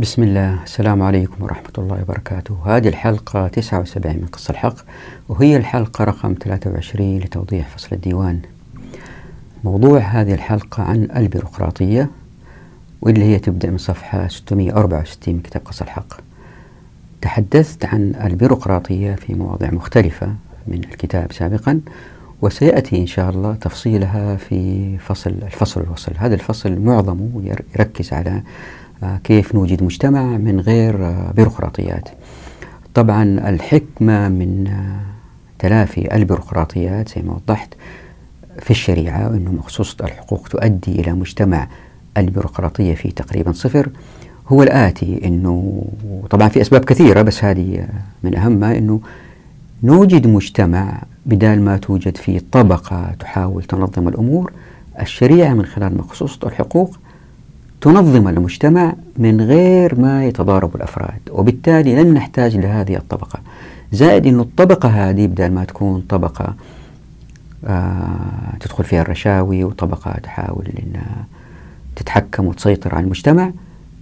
بسم الله. السلام عليكم ورحمة الله وبركاته. هذه الحلقة 79 من قصة الحق وهي الحلقة رقم 23 لتوضيح فصل الديوان. موضوع هذه الحلقة عن البيروقراطية واللي هي تبدأ من صفحة 664 من كتاب قصة الحق. تحدثت عن البيروقراطية في مواضيع مختلفة من الكتاب سابقا وسيأتي إن شاء الله تفصيلها في فصل الفصل الوصل. هذا الفصل معظمه يركز على كيف نوجد مجتمع من غير بيروقراطيات؟ طبعا الحكمة من تلافي البيروقراطيات زي ما وضحت في الشريعة أنه مخصوصة الحقوق تؤدي إلى مجتمع البيروقراطية فيه تقريبا صفر. هو الآتي أنه طبعا في أسباب كثيرة بس هذه من أهمها أنه نوجد مجتمع بدال ما توجد فيه طبقة تحاول تنظم الأمور الشريعة من خلال مخصوصة الحقوق تنظم المجتمع من غير ما يتضارب الأفراد وبالتالي لن نحتاج لهذه الطبقة. زائد أن الطبقة هذه بدل ما تكون طبقة آه تدخل فيها الرشاوي وطبقة تحاول أنها تتحكم وتسيطر على المجتمع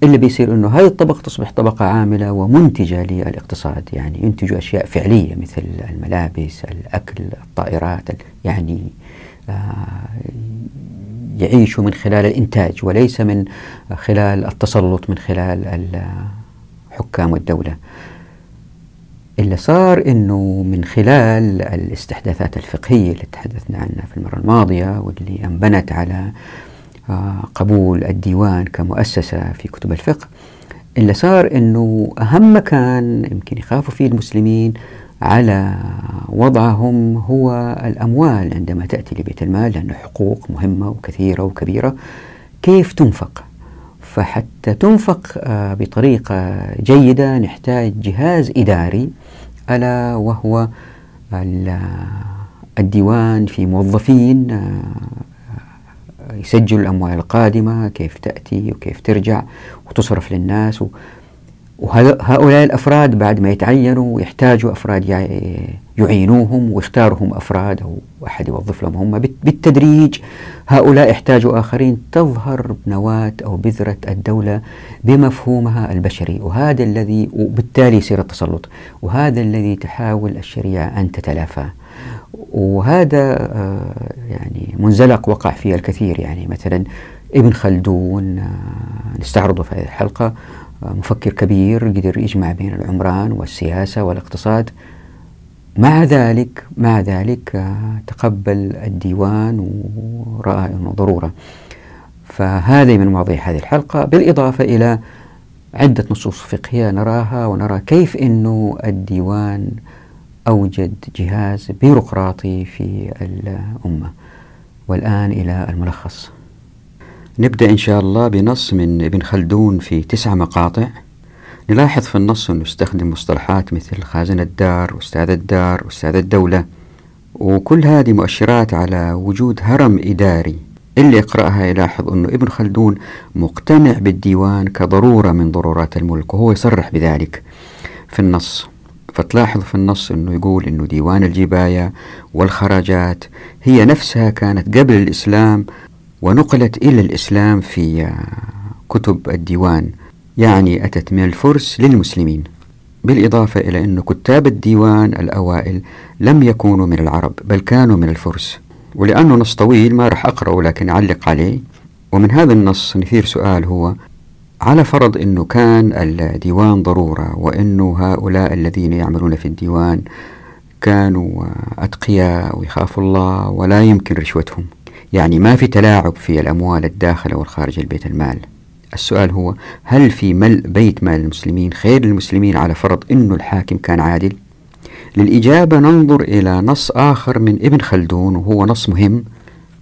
اللي بيصير أنه هذه الطبقة تصبح طبقة عاملة ومنتجة للاقتصاد. يعني ينتجوا أشياء فعلية مثل الملابس الأكل الطائرات يعني آه يعيشوا من خلال الإنتاج وليس من خلال التسلط من خلال الحكام والدولة. اللي صار أنه من خلال الاستحداثات الفقهية اللي تحدثنا عنها في المرة الماضية واللي أنبنت على آه، قبول الديوان كمؤسسة في كتب الفقه اللي صار أنه أهم مكان يمكن يخافوا فيه المسلمين على وضعهم هو الأموال عندما تأتي لبيت المال لأنه حقوق مهمة وكثيرة وكبيرة. كيف تنفق؟ فحتى تنفق آه، بطريقة جيدة نحتاج جهاز إداري ألا وهو الديوان في موظفين آه، يسجلوا الأموال القادمة كيف تأتي وكيف ترجع وتصرف للناس وهؤلاء الأفراد بعد ما يتعينوا يحتاجوا أفراد يعينوهم ويختارهم أفراد أو أحد يوظف لهم هم. بالتدريج هؤلاء يحتاجوا آخرين تظهر نواة أو بذرة الدولة بمفهومها البشري. وهذا الذي وبالتالي يصير التسلط. وهذا الذي تحاول الشريعة أن تتلافاه وهذا آه، يعني منزلق وقع فيه الكثير. يعني مثلا ابن خلدون آه، نستعرضه في هذه الحلقة مفكر كبير قدر يجمع بين العمران والسياسة والاقتصاد. مع ذلك مع ذلك آه، تقبل الديوان ورأى أنه ضرورة. فهذه من مواضيع هذه الحلقة. بالإضافة إلى عدة نصوص فقهية نراها ونرى كيف أنه الديوان أوجد جهاز بيروقراطي في الأمة. والآن إلى الملخص. نبدأ إن شاء الله بنص من ابن خلدون في تسع مقاطع. نلاحظ في النص أنه يستخدم مصطلحات مثل خازن الدار أستاذ الدار أستاذ الدولة. وكل هذه مؤشرات على وجود هرم إداري. اللي يقرأها يلاحظ أنه ابن خلدون مقتنع بالديوان كضرورة من ضرورات الملك وهو يصرح بذلك. في النص فتلاحظ في النص أنه يقول أنه ديوان الجباية والخراجات هي نفسها كانت قبل الإسلام ونقلت إلى الإسلام في كتب الديوان. يعني أتت من الفرس للمسلمين. بالإضافة إلى أن كتاب الديوان الأوائل لم يكونوا من العرب بل كانوا من الفرس. ولأنه نص طويل ما راح أقرأه لكن أعلق عليه. ومن هذا النص نثير سؤال هو على فرض أنه كان الديوان ضرورة وأنه هؤلاء الذين يعملون في الديوان كانوا أتقياء ويخافوا الله ولا يمكن رشوتهم. يعني ما في تلاعب في الأموال الداخلة والخارج البيت المال. السؤال هو هل في ملء بيت مال المسلمين خير للمسلمين على فرض أنه الحاكم كان عادل؟ للإجابة ننظر إلى نص آخر من ابن خلدون وهو نص مهم.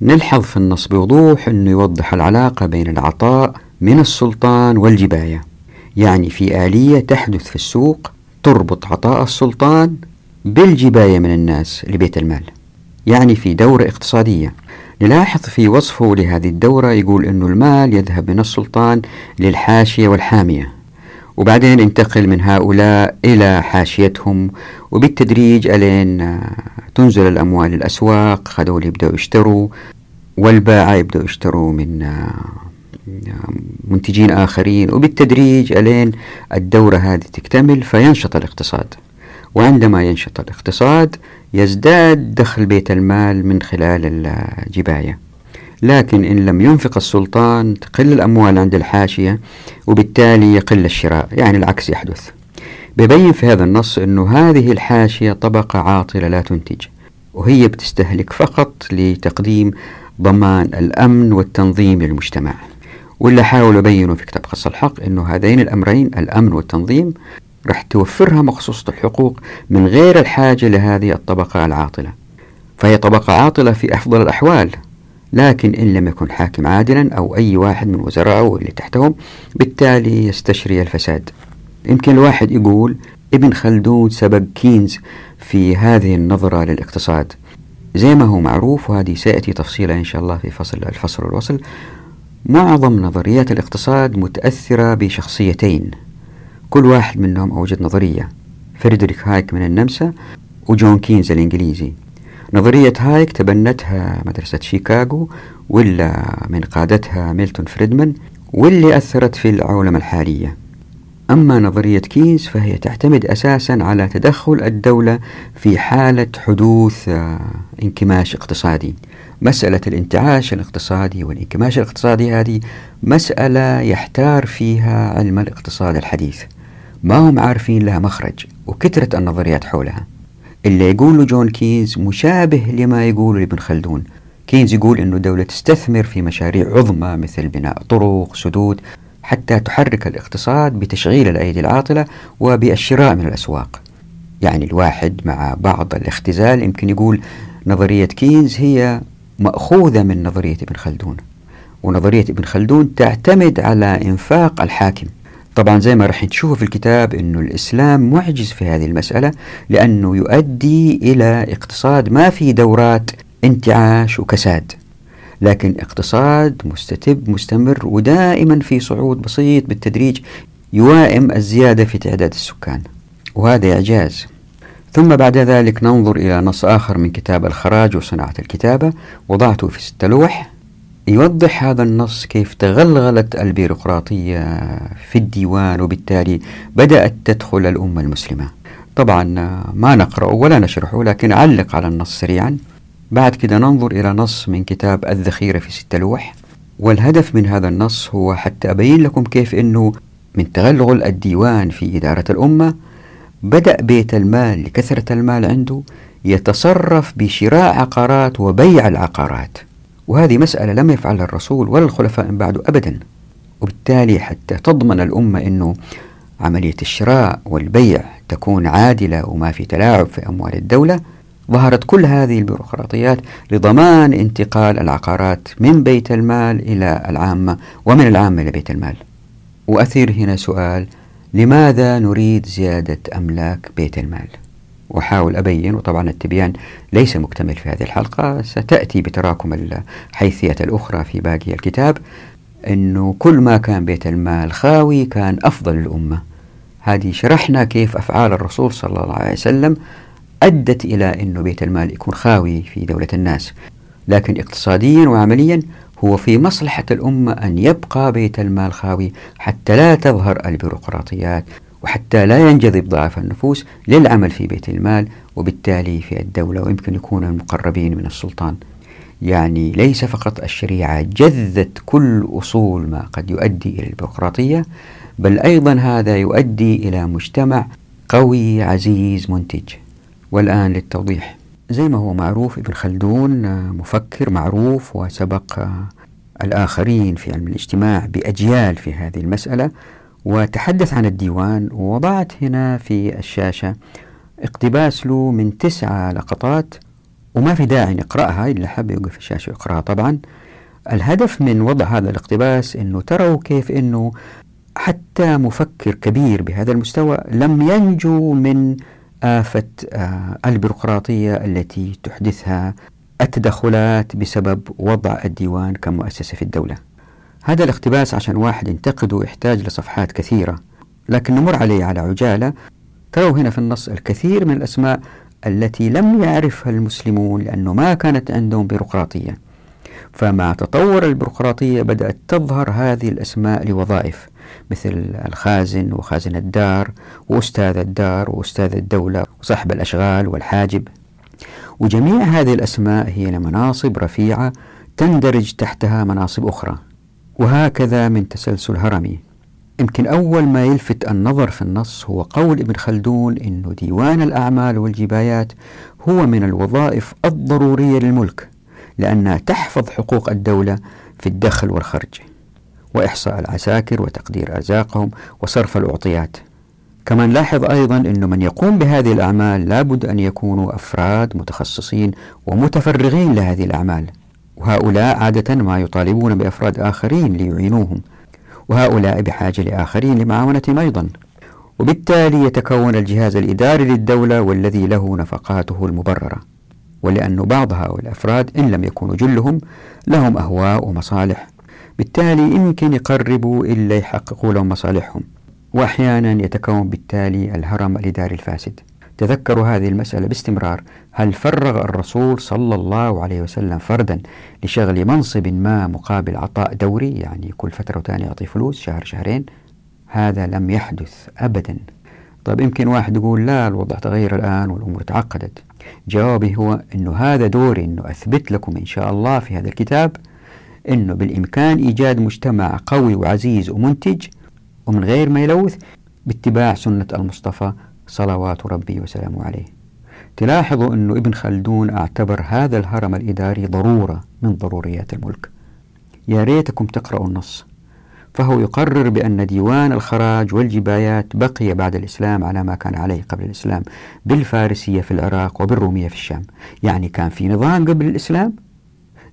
نلحظ في النص بوضوح أنه يوضح العلاقة بين العطاء من السلطان والجباية. يعني في آلية تحدث في السوق تربط عطاء السلطان بالجباية من الناس لبيت المال. يعني في دورة اقتصادية. نلاحظ في وصفه لهذه الدورة يقول أنه المال يذهب من السلطان للحاشية والحامية وبعدين ينتقل من هؤلاء إلى حاشيتهم وبالتدريج ألين تنزل الأموال للأسواق هذول يبدأوا يشتروا والباعة يبدأوا يشتروا من منتجين آخرين وبالتدريج ألين الدورة هذه تكتمل فينشط الاقتصاد وعندما ينشط الاقتصاد يزداد دخل بيت المال من خلال الجباية. لكن إن لم ينفق السلطان تقل الأموال عند الحاشية وبالتالي يقل الشراء يعني العكس يحدث. ببين في هذا النص أنه هذه الحاشية طبقة عاطلة لا تنتج وهي بتستهلك فقط لتقديم ضمان الأمن والتنظيم للمجتمع. واللي حاولوا يبينوا في كتاب قص الحق أنه هذين الأمرين الأمن والتنظيم رح توفرها مخصوصة الحقوق من غير الحاجة لهذه الطبقة العاطلة. فهي طبقة عاطلة في أفضل الأحوال لكن إن لم يكن حاكم عادلا أو أي واحد من وزرائه اللي تحتهم بالتالي يستشري الفساد. يمكن الواحد يقول ابن خلدون سبق كينز في هذه النظرة للاقتصاد. زي ما هو معروف وهذه سيأتي تفصيلا إن شاء الله في فصل الفصل والوصل معظم نظريات الاقتصاد متأثرة بشخصيتين. كل واحد منهم أوجد نظرية. فريدريك هايك من النمسا وجون كينز الإنجليزي. نظرية هايك تبنتها مدرسة شيكاغو واللي من قادتها ميلتون فريدمان واللي أثرت في العولمة الحالية. أما نظرية كينز فهي تعتمد أساسا على تدخل الدولة في حالة حدوث آه، انكماش اقتصادي. مسألة الانتعاش الاقتصادي والانكماش الاقتصادي هذه مسألة يحتار فيها علم الاقتصاد الحديث. ما هم عارفين لها مخرج وكثرة النظريات حولها. اللي يقوله جون كينز مشابه لما يقوله ابن خلدون. كينز يقول أنه الدولة تستثمر في مشاريع عظمى مثل بناء طرق سدود حتى تحرك الاقتصاد بتشغيل الأيدي العاطلة وبالشراء من الأسواق. يعني الواحد مع بعض الاختزال يمكن يقول نظرية كينز هي مأخوذة من نظرية ابن خلدون. ونظرية ابن خلدون تعتمد على إنفاق الحاكم. طبعا زي ما راح تشوفوا في الكتاب أنه الإسلام معجز في هذه المسألة لأنه يؤدي إلى اقتصاد ما في دورات انتعاش وكساد لكن اقتصاد مستتب مستمر ودائما في صعود بسيط بالتدريج يوائم الزيادة في تعداد السكان وهذا إعجاز. ثم بعد ذلك ننظر إلى نص آخر من كتاب الخراج وصناعة الكتابة وضعته في ست لوح. يوضح هذا النص كيف تغلغلت البيروقراطية في الديوان وبالتالي بدأت تدخل الأمة المسلمة. طبعا ما نقرأ ولا نشرحه لكن أعلق على النص سريعا. بعد كده ننظر إلى نص من كتاب الذخيرة في ست لوح. والهدف من هذا النص هو حتى أبين لكم كيف أنه من تغلغل الديوان في إدارة الأمة بدأ بيت المال لكثرة المال عنده يتصرف بشراء عقارات وبيع العقارات. وهذه مسألة لم يفعلها الرسول ولا الخلفاء من بعده أبدا. وبالتالي حتى تضمن الأمة أنه عملية الشراء والبيع تكون عادلة وما في تلاعب في أموال الدولة. ظهرت كل هذه البيروقراطيات لضمان انتقال العقارات من بيت المال إلى العامة ومن العامة إلى بيت المال. وأثير هنا سؤال لماذا نريد زيادة أملاك بيت المال؟ وحاول أبين وطبعا التبيان ليس مكتمل في هذه الحلقة. ستأتي بتراكم الحيثية الأخرى في باقي الكتاب أنه كل ما كان بيت المال خاوي كان أفضل للأمة. هذه شرحنا كيف أفعال الرسول صلى الله عليه وسلم أدت إلى أنه بيت المال يكون خاوي في دولة الناس. لكن اقتصاديا وعمليا هو في مصلحة الأمة أن يبقى بيت المال خاوي حتى لا تظهر البيروقراطيات. وحتى لا ينجذب ضعف النفوس للعمل في بيت المال وبالتالي في الدولة ويمكن يكون المقربين من السلطان. يعني ليس فقط الشريعة جذت كل أصول ما قد يؤدي إلى البيروقراطية بل أيضا هذا يؤدي إلى مجتمع قوي عزيز منتج. والآن للتوضيح. زي ما هو معروف ابن خلدون مفكر معروف وسبق الآخرين في علم الاجتماع بأجيال في هذه المسألة. وتحدث عن الديوان ووضعت هنا في الشاشة اقتباس له من تسعة لقطات وما في داعي نقرأها إلا حاب يوقف الشاشة ويقرأها. طبعا الهدف من وضع هذا الاقتباس أنه تروا كيف أنه حتى مفكر كبير بهذا المستوى لم ينجو من آفة آه، البيروقراطية التي تحدثها التدخلات بسبب وضع الديوان كمؤسسة في الدولة. هذا الاقتباس عشان واحد ينتقده يحتاج لصفحات كثيرة. لكن نمر عليه على عجالة. تروا هنا في النص الكثير من الأسماء التي لم يعرفها المسلمون لأنه ما كانت عندهم بيروقراطية. فمع تطور البيروقراطية بدأت تظهر هذه الأسماء لوظائف مثل الخازن وخازن الدار وأستاذ الدار وأستاذ الدولة وصاحب الأشغال والحاجب. وجميع هذه الأسماء هي لمناصب رفيعة تندرج تحتها مناصب أخرى. وهكذا من تسلسل هرمي. يمكن أول ما يلفت النظر في النص هو قول ابن خلدون أن ديوان الأعمال والجبايات هو من الوظائف الضرورية للملك لأنها تحفظ حقوق الدولة في الدخل والخرج وإحصاء العساكر وتقدير أرزاقهم وصرف الأعطيات. كما نلاحظ أيضا أن من يقوم بهذه الأعمال لابد أن يكونوا أفراد متخصصين ومتفرغين لهذه الأعمال. وهؤلاء عادة ما يطالبون بأفراد آخرين ليعينوهم وهؤلاء بحاجة لآخرين لمعاونتهم أيضا. وبالتالي يتكون الجهاز الإداري للدولة والذي له نفقاته المبررة. ولأن بعض هؤلاء الأفراد إن لم يكونوا جلهم لهم أهواء ومصالح. بالتالي يمكن يقربوا إلا يحققوا لهم مصالحهم. وأحيانا يتكون بالتالي الهرم الإداري الفاسد. تذكروا هذه المسألة باستمرار. هل فرغ الرسول صلى الله عليه وسلم فردا لشغل منصب ما مقابل عطاء دوري؟ يعني كل فترة وثانية يعطي فلوس شهر شهرين. هذا لم يحدث أبدا. طيب يمكن واحد يقول لا الوضع تغير الآن والأمور تعقدت. جوابي هو أنه هذا دوري أنه أثبت لكم إن شاء الله في هذا الكتاب أنه بالإمكان إيجاد مجتمع قوي وعزيز ومنتج ومن غير ما يلوث باتباع سنة المصطفى صلوات ربي وسلامه عليه. تلاحظوا أن ابن خلدون اعتبر هذا الهرم الإداري ضرورة من ضروريات الملك. يا ريتكم تقرأوا النص. فهو يقرر بأن ديوان الخراج والجبايات بقي بعد الإسلام على ما كان عليه قبل الإسلام بالفارسية في العراق وبالرومية في الشام. يعني كان في نظام قبل الإسلام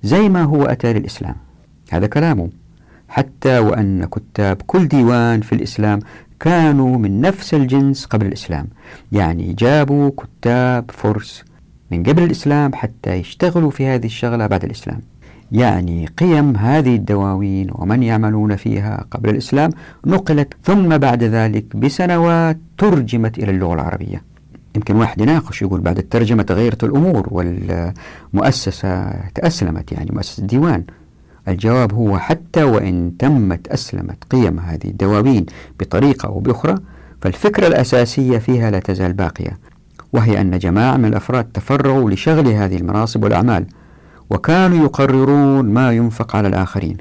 زي ما هو أتى للإسلام. هذا كلامه. حتى وأن كتاب كل ديوان في الإسلام كانوا من نفس الجنس قبل الإسلام. يعني جابوا كتاب فرس من قبل الإسلام حتى يشتغلوا في هذه الشغلة بعد الإسلام. يعني قيم هذه الدواوين ومن يعملون فيها قبل الإسلام نقلت ثم بعد ذلك بسنوات ترجمت إلى اللغة العربية. يمكن واحد يناقش يقول بعد الترجمة تغيرت الأمور والمؤسسة تأسلمت يعني مؤسسة الديوان. الجواب هو حتى وإن تمت أسلمت قيم هذه الدواوين بطريقة أو بأخرى فالفكرة الأساسية فيها لا تزال باقية وهي أن جماعة من الأفراد تفرغوا لشغل هذه المناصب والأعمال وكانوا يقررون ما ينفق على الآخرين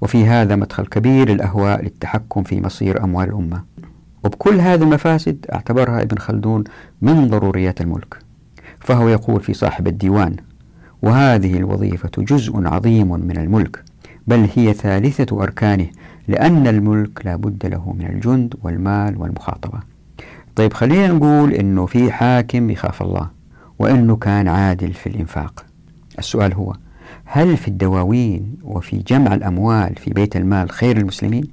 وفي هذا مدخل كبير للأهواء للتحكم في مصير أموال الأمة. وبكل هذه المفاسد أعتبرها ابن خلدون من ضروريات الملك فهو يقول في صاحب الديوان وهذه الوظيفة جزء عظيم من الملك بل هي ثالثة أركانه لأن الملك لا بد له من الجند والمال والمخاطبة. طيب خلينا نقول أنه في حاكم يخاف الله وأنه كان عادل في الإنفاق. السؤال هو هل في الدواوين وفي جمع الأموال في بيت المال خير المسلمين؟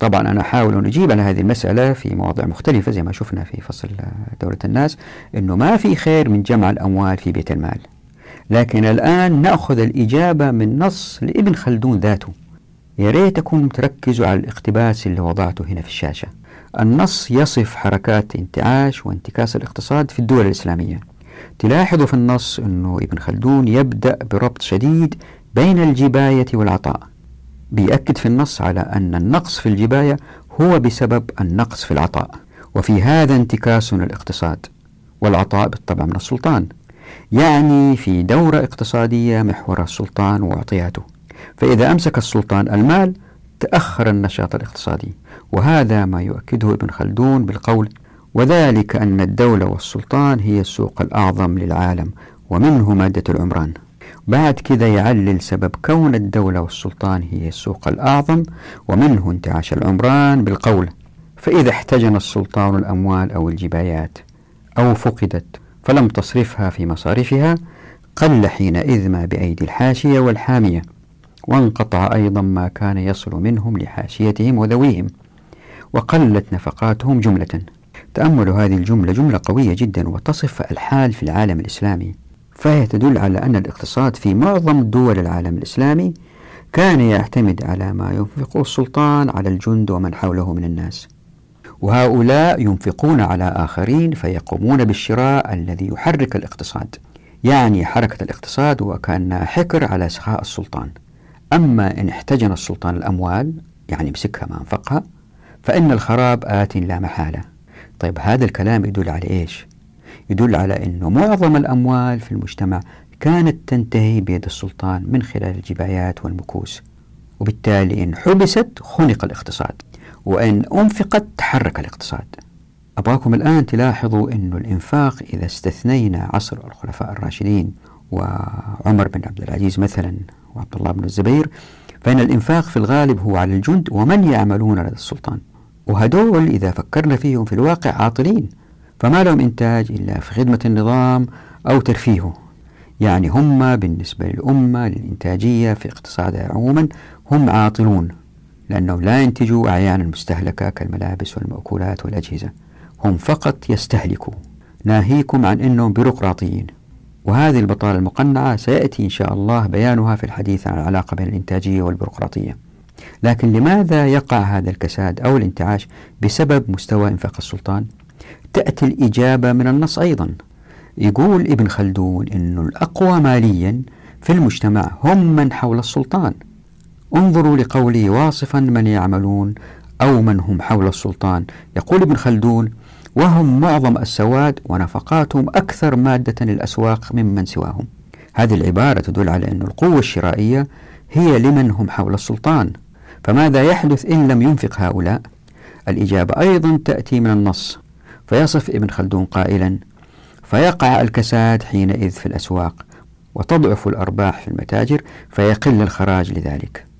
طبعا أنا أحاول أن أجيب على هذه المسألة في مواضع مختلفة زي ما شفنا في فصل دولة الناس أنه ما في خير من جمع الأموال في بيت المال. لكن الآن نأخذ الإجابة من نص لابن خلدون ذاته. يا ريتكم تركزوا على الاقتباس اللي وضعته هنا في الشاشة. النص يصف حركات انتعاش وانتكاس الاقتصاد في الدول الإسلامية. تلاحظوا في النص أنه ابن خلدون يبدأ بربط شديد بين الجباية والعطاء. بيأكد في النص على أن النقص في الجباية هو بسبب النقص في العطاء. وفي هذا انتكاس للاقتصاد. والعطاء بالطبع من السلطان. يعني في دورة اقتصادية محور السلطان وأعطياته فإذا أمسك السلطان المال تأخر النشاط الاقتصادي. وهذا ما يؤكده ابن خلدون بالقول وذلك أن الدولة والسلطان هي السوق الأعظم للعالم ومنه مادة العمران. بعد كذا يعلل سبب كون الدولة والسلطان هي السوق الأعظم ومنه انتعاش العمران بالقول فإذا احتجن السلطان الأموال أو الجبايات أو فقدت فلم تصرفها في مصارفها قل حينئذ ما بأيدي الحاشية والحامية وانقطع أيضا ما كان يصل منهم لحاشيتهم وذويهم وقلت نفقاتهم جملة. تأملوا هذه الجملة جملة قوية جدا وتصف الحال في العالم الإسلامي. فهي تدل على أن الاقتصاد في معظم دول العالم الإسلامي كان يعتمد على ما ينفقه السلطان على الجند ومن حوله من الناس. وهؤلاء ينفقون على آخرين فيقومون بالشراء الذي يحرك الاقتصاد. يعني حركة الاقتصاد وكأنها حكر على سخاء السلطان. أما إن احتجن السلطان الأموال يعني مسكها ما أنفقها فإن الخراب آت لا محالة. طيب هذا الكلام يدل على إيش؟ يدل على أنه معظم الأموال في المجتمع كانت تنتهي بيد السلطان من خلال الجبايات والمكوس وبالتالي إن حبست خنق الاقتصاد. وإن أنفقت تحرك الاقتصاد. أبغاكم الآن تلاحظوا أن الإنفاق إذا استثنينا عصر الخلفاء الراشدين وعمر بن عبد العزيز مثلا وعبد الله بن الزبير فإن الإنفاق في الغالب هو على الجند ومن يعملون لدى السلطان. وهدول إذا فكرنا فيهم في الواقع عاطلين فما لهم إنتاج إلا في خدمة النظام أو ترفيهه. يعني هم بالنسبة للأمة للإنتاجية في اقتصادها عموما هم عاطلون. لأنهم لا ينتجوا أعيانا مستهلكة كالملابس والمأكولات والأجهزة. هم فقط يستهلكوا. ناهيكم عن أنهم بيروقراطيين. وهذه البطالة المقنعة سيأتي إن شاء الله بيانها في الحديث عن العلاقة بين الإنتاجية والبيروقراطية. لكن لماذا يقع هذا الكساد أو الانتعاش بسبب مستوى إنفاق السلطان؟ تأتي الإجابة من النص أيضا. يقول ابن خلدون أن الأقوى ماليا في المجتمع هم من حول السلطان. انظروا لقوله واصفا من يعملون أو من هم حول السلطان. يقول ابن خلدون وهم معظم السواد ونفقاتهم أكثر مادة للأسواق ممن سواهم. هذه العبارة تدل على أن القوة الشرائية هي لمن هم حول السلطان. فماذا يحدث إن لم ينفق هؤلاء؟ الإجابة أيضا تأتي من النص. فيصف ابن خلدون قائلا فيقع الكساد حينئذ في الأسواق وتضعف الأرباح في المتاجر فيقل الخراج لذلك.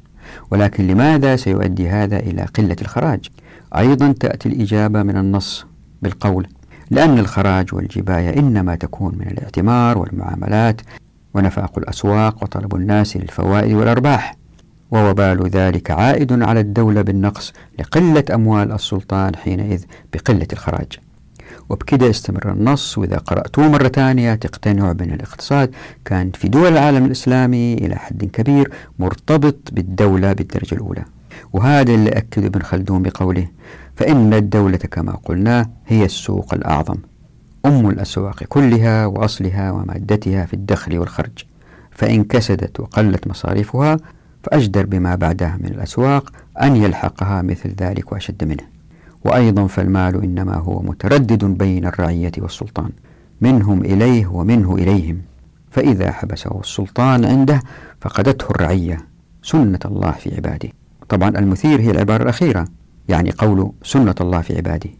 ولكن لماذا سيؤدي هذا إلى قلة الخراج؟ أيضا تأتي الإجابة من النص بالقول لأن الخراج والجباية إنما تكون من الاعتمار والمعاملات ونفاق الأسواق وطلب الناس للفوائد والأرباح ووبال ذلك عائد على الدولة بالنقص لقلة أموال السلطان حينئذ بقلة الخراج. وبكده استمر النص. وإذا قرأتوه مرة ثانية تقتنعوا بأن الاقتصاد كان في دول العالم الإسلامي إلى حد كبير مرتبط بالدولة بالدرجة الأولى. وهذا اللي أكد ابن خلدون بقوله فإن الدولة كما قلنا هي السوق الأعظم أم الأسواق كلها وأصلها ومادتها في الدخل والخرج. فإن كسدت وقلت مصاريفها فأجدر بما بعدها من الأسواق أن يلحقها مثل ذلك وأشد منه. وأيضا فالمال إنما هو متردد بين الرعية والسلطان منهم إليه ومنه إليهم. فإذا حبسه السلطان عنده فقدته الرعية سنة الله في عباده. طبعا المثير هي العبارة الأخيرة يعني قول سنة الله في عباده.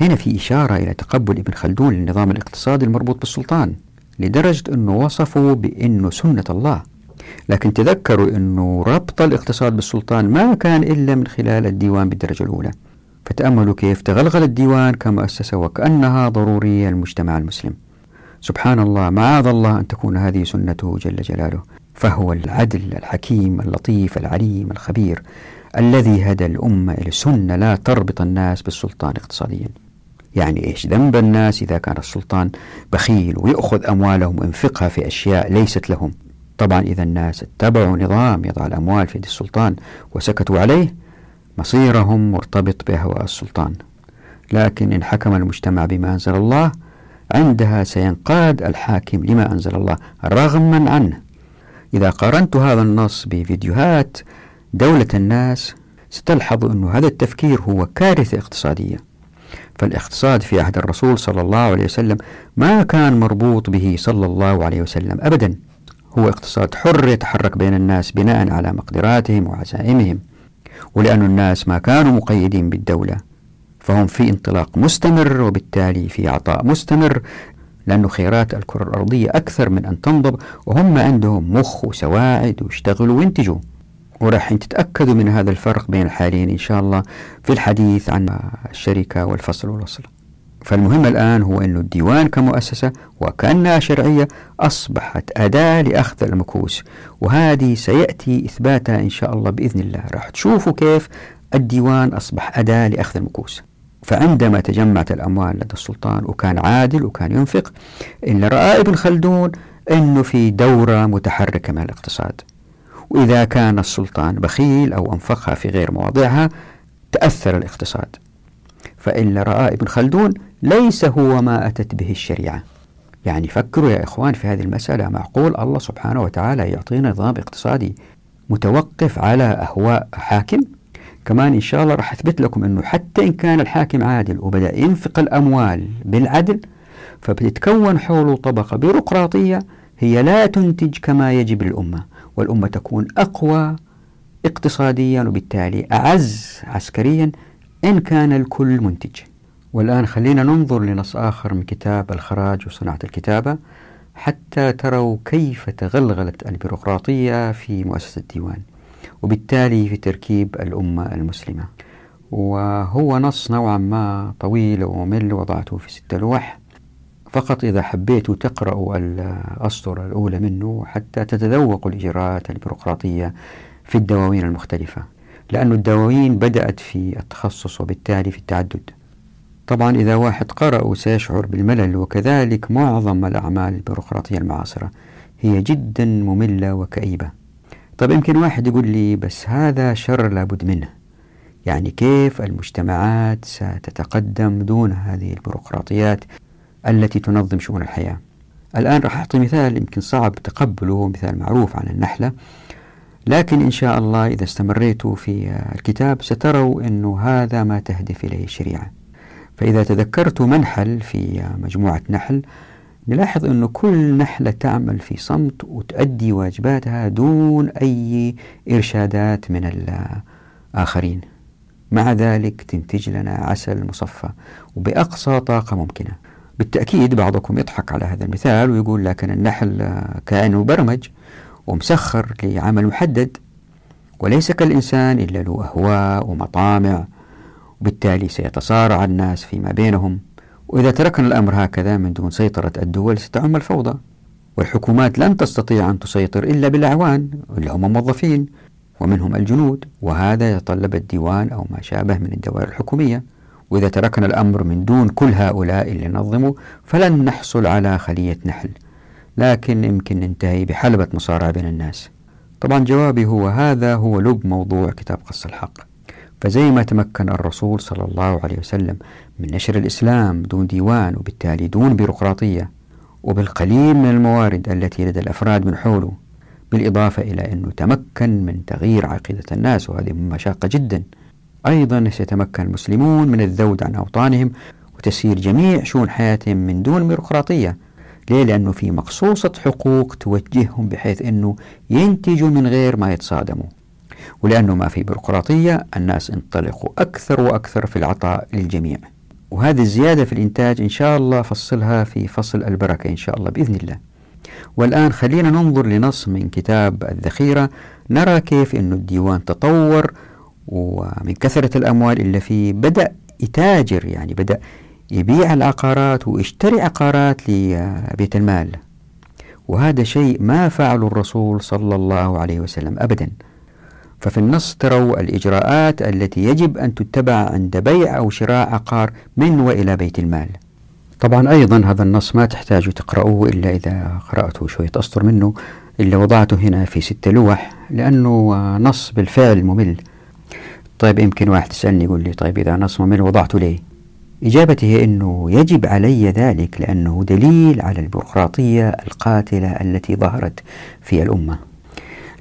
هنا في إشارة إلى تقبل ابن خلدون للنظام الاقتصادي المربوط بالسلطان لدرجة أنه وصفه بأنه سنة الله. لكن تذكروا أنه ربط الاقتصاد بالسلطان ما كان إلا من خلال الديوان بالدرجة الأولى. فتأملوا كيف تغلغل الديوان كمؤسسة وكأنها ضرورية للمجتمع المسلم. سبحان الله معاذ الله أن تكون هذه سنته جل جلاله. فهو العدل الحكيم اللطيف العليم الخبير الذي هدى الأمة إلى سنة لا تربط الناس بالسلطان اقتصاديا. يعني إيش؟ ذنب الناس إذا كان السلطان بخيل ويأخذ أموالهم وينفقها في أشياء ليست لهم. طبعا إذا الناس اتبعوا نظام يضع الأموال في يد السلطان وسكتوا عليه مصيرهم مرتبط بهواء السلطان. لكن إن حكم المجتمع بما أنزل الله عندها سينقاد الحاكم لما أنزل الله رغما عنه. إذا قارنت هذا النص بفيديوهات دولة الناس ستلحظ أن هذا التفكير هو كارثة اقتصادية. فالاقتصاد في عهد الرسول صلى الله عليه وسلم ما كان مربوط به صلى الله عليه وسلم أبدا. هو اقتصاد حر يتحرك بين الناس بناء على مقدراتهم وعزائمهم. ولأن الناس ما كانوا مقيدين بالدولة فهم في انطلاق مستمر وبالتالي في عطاء مستمر لأن خيرات الكرة الأرضية أكثر من أن تنضب وهم عندهم مخ وسواعد ويشتغلوا وينتجوا. وراح تتأكدوا من هذا الفرق بين الحالين إن شاء الله في الحديث عن الشركة والفصل والوصل. فالمهم الآن هو أن الديوان كمؤسسة وكأنها شرعية أصبحت أداة لأخذ المكوس وهذه سيأتي إثباتها إن شاء الله بإذن الله. راح تشوفوا كيف الديوان أصبح أداة لأخذ المكوس. فعندما تجمعت الأموال لدى السلطان وكان عادل وكان ينفق إلا رأى ابن خلدون أنه في دورة متحركة من الاقتصاد. وإذا كان السلطان بخيل أو أنفقها في غير مواضعها تأثر الاقتصاد. فإلا رأى ابن خلدون ليس هو ما أتت به الشريعة. يعني فكروا يا إخوان في هذه المسألة معقول الله سبحانه وتعالى يعطينا نظام اقتصادي متوقف على أهواء حاكم. كمان إن شاء الله راح أثبت لكم أنه حتى إن كان الحاكم عادل وبدأ ينفق الأموال بالعدل فبتتكون حوله طبقة بيروقراطية هي لا تنتج كما يجب للأمة والأمة تكون أقوى اقتصاديا وبالتالي أعز عسكريا إن كان الكل منتج. والآن خلينا ننظر لنص آخر من كتاب الخراج وصناعة الكتابة حتى تروا كيف تغلغلت البيروقراطية في مؤسسة الديوان وبالتالي في تركيب الأمة المسلمة. وهو نص نوعا ما طويل وممل وضعته في ستة لوح. فقط إذا حبيتوا تقرأوا الأسطر الأولى منه حتى تتذوقوا الإجراءات البيروقراطية في الدواوين المختلفة. لأن الدواوين بدأت في التخصص وبالتالي في التعدد. طبعا إذا واحد قرأ سيشعر بالملل وكذلك معظم الأعمال البيروقراطية المعاصرة هي جدا مملة وكئيبة. طيب يمكن واحد يقول لي بس هذا شر لابد منه. يعني كيف المجتمعات ستتقدم دون هذه البيروقراطيات التي تنظم شؤون الحياة؟ الآن راح أعطي مثال يمكن صعب تقبله مثال معروف عن النحلة. لكن إن شاء الله إذا استمريتوا في الكتاب ستروا أنه هذا ما تهدف إليه الشريعة فإذا تذكرت منحل في مجموعة نحل نلاحظ أنه كل نحلة تعمل في صمت وتؤدي واجباتها دون أي إرشادات من الآخرين. مع ذلك تنتج لنا عسل مصفى وبأقصى طاقة ممكنة. بالتأكيد بعضكم يضحك على هذا المثال ويقول لكن النحل كائن مبرمج ومسخر لعمل محدد. وليس كالإنسان إلا له أهواء ومطامع. وبالتالي سيتصارع الناس فيما بينهم. وإذا تركنا الأمر هكذا من دون سيطرة الدول ستعم الفوضى. والحكومات لن تستطيع أن تسيطر إلا بالأعوان اللي هم موظفين ومنهم الجنود. وهذا يتطلب الديوان أو ما شابه من الدوائر الحكومية. وإذا تركنا الأمر من دون كل هؤلاء اللي نظموا فلن نحصل على خلية نحل. لكن يمكن ننتهي بحلبة مصارعة بين الناس. طبعا جوابي هو هذا هو لب موضوع كتاب قص الحق. فزي ما تمكن الرسول صلى الله عليه وسلم من نشر الإسلام دون ديوان وبالتالي دون بيروقراطية وبالقليل من الموارد التي لدى الأفراد من حوله بالإضافة إلى أنه تمكن من تغيير عقيدة الناس وهذه مشاقة جدا. أيضا سيتمكن المسلمون من الذود عن أوطانهم وتسيير جميع شؤون حياتهم من دون بيروقراطية. ليه؟ لأنه في مقصوصة حقوق توجههم بحيث أنه ينتجوا من غير ما يتصادموا. ولأنه ما في بيروقراطية الناس انطلقوا أكثر وأكثر في العطاء للجميع. وهذه الزيادة في الإنتاج إن شاء الله فصلها في فصل البركة إن شاء الله بإذن الله. والآن خلينا ننظر لنص من كتاب الذخيرة. نرى كيف أن الديوان تطور ومن كثرة الأموال اللي فيه بدأ يتاجر يعني بدأ يبيع العقارات ويشتري عقارات لبيت المال. وهذا شيء ما فعله الرسول صلى الله عليه وسلم أبدا. ففي النص تروا الإجراءات التي يجب أن تتبع عند بيع أو شراء عقار من وإلى بيت المال. طبعا أيضا هذا النص ما تحتاجوا تقرأوه إلا إذا قرأتوا شوية أسطر منه إلا وضعته هنا في ست لوح لأنه نص بالفعل ممل. طيب يمكن واحد يسألني يقول لي طيب إذا نص ممل وضعته ليه؟ إجابتي هي أنه يجب علي ذلك لأنه دليل على البيروقراطية القاتلة التي ظهرت في الأمة.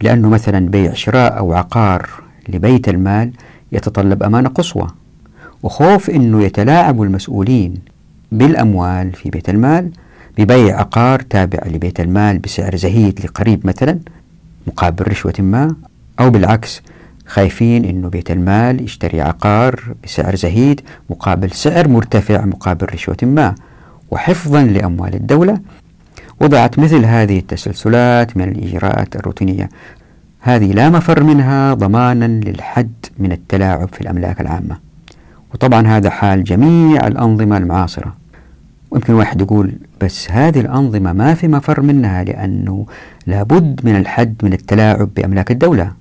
لأنه مثلا بيع شراء أو عقار لبيت المال يتطلب أمانة قصوى وخوف أنه يتلاعب المسؤولين بالأموال في بيت المال ببيع عقار تابع لبيت المال بسعر زهيد لقريب مثلا مقابل رشوة ما أو بالعكس خايفين أنه بيت المال يشتري عقار بسعر زهيد مقابل سعر مرتفع مقابل رشوة ما. وحفظا لأموال الدولة. وضعت مثل هذه التسلسلات من الإجراءات الروتينية. هذه لا مفر منها ضمانا للحد من التلاعب في الأملاك العامة. وطبعا هذا حال جميع الأنظمة المعاصرة. ويمكن واحد يقول بس هذه الأنظمة ما في مفر منها لأنه لابد من الحد من التلاعب بأملاك الدولة.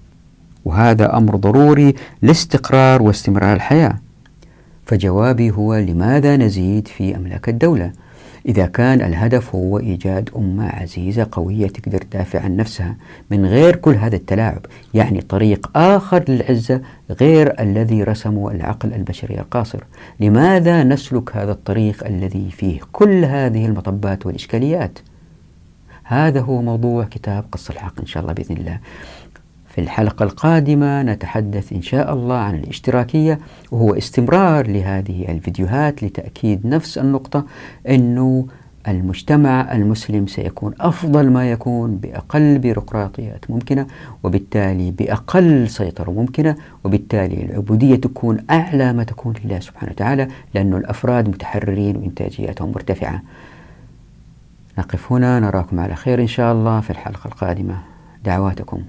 وهذا أمر ضروري لاستقرار واستمرار الحياة. فجوابي هو لماذا نزيد في أملاك الدولة؟ إذا كان الهدف هو إيجاد أمة عزيزة قوية تقدر تدافع عن نفسها من غير كل هذا التلاعب يعني طريق آخر للعزة غير الذي رسمه العقل البشري القاصر. لماذا نسلك هذا الطريق الذي فيه كل هذه المطبات والإشكاليات؟ هذا هو موضوع كتاب قص الحق إن شاء الله بإذن الله. في الحلقة القادمة نتحدث إن شاء الله عن الاشتراكية وهو استمرار لهذه الفيديوهات لتأكيد نفس النقطة أنه المجتمع المسلم سيكون أفضل ما يكون بأقل بيروقراطيات ممكنة وبالتالي بأقل سيطرة ممكنة وبالتالي العبودية تكون أعلى ما تكون لله سبحانه وتعالى لأن الأفراد متحررين وإنتاجياتهم مرتفعة. نقف هنا نراكم على خير إن شاء الله في الحلقة القادمة. دعواتكم.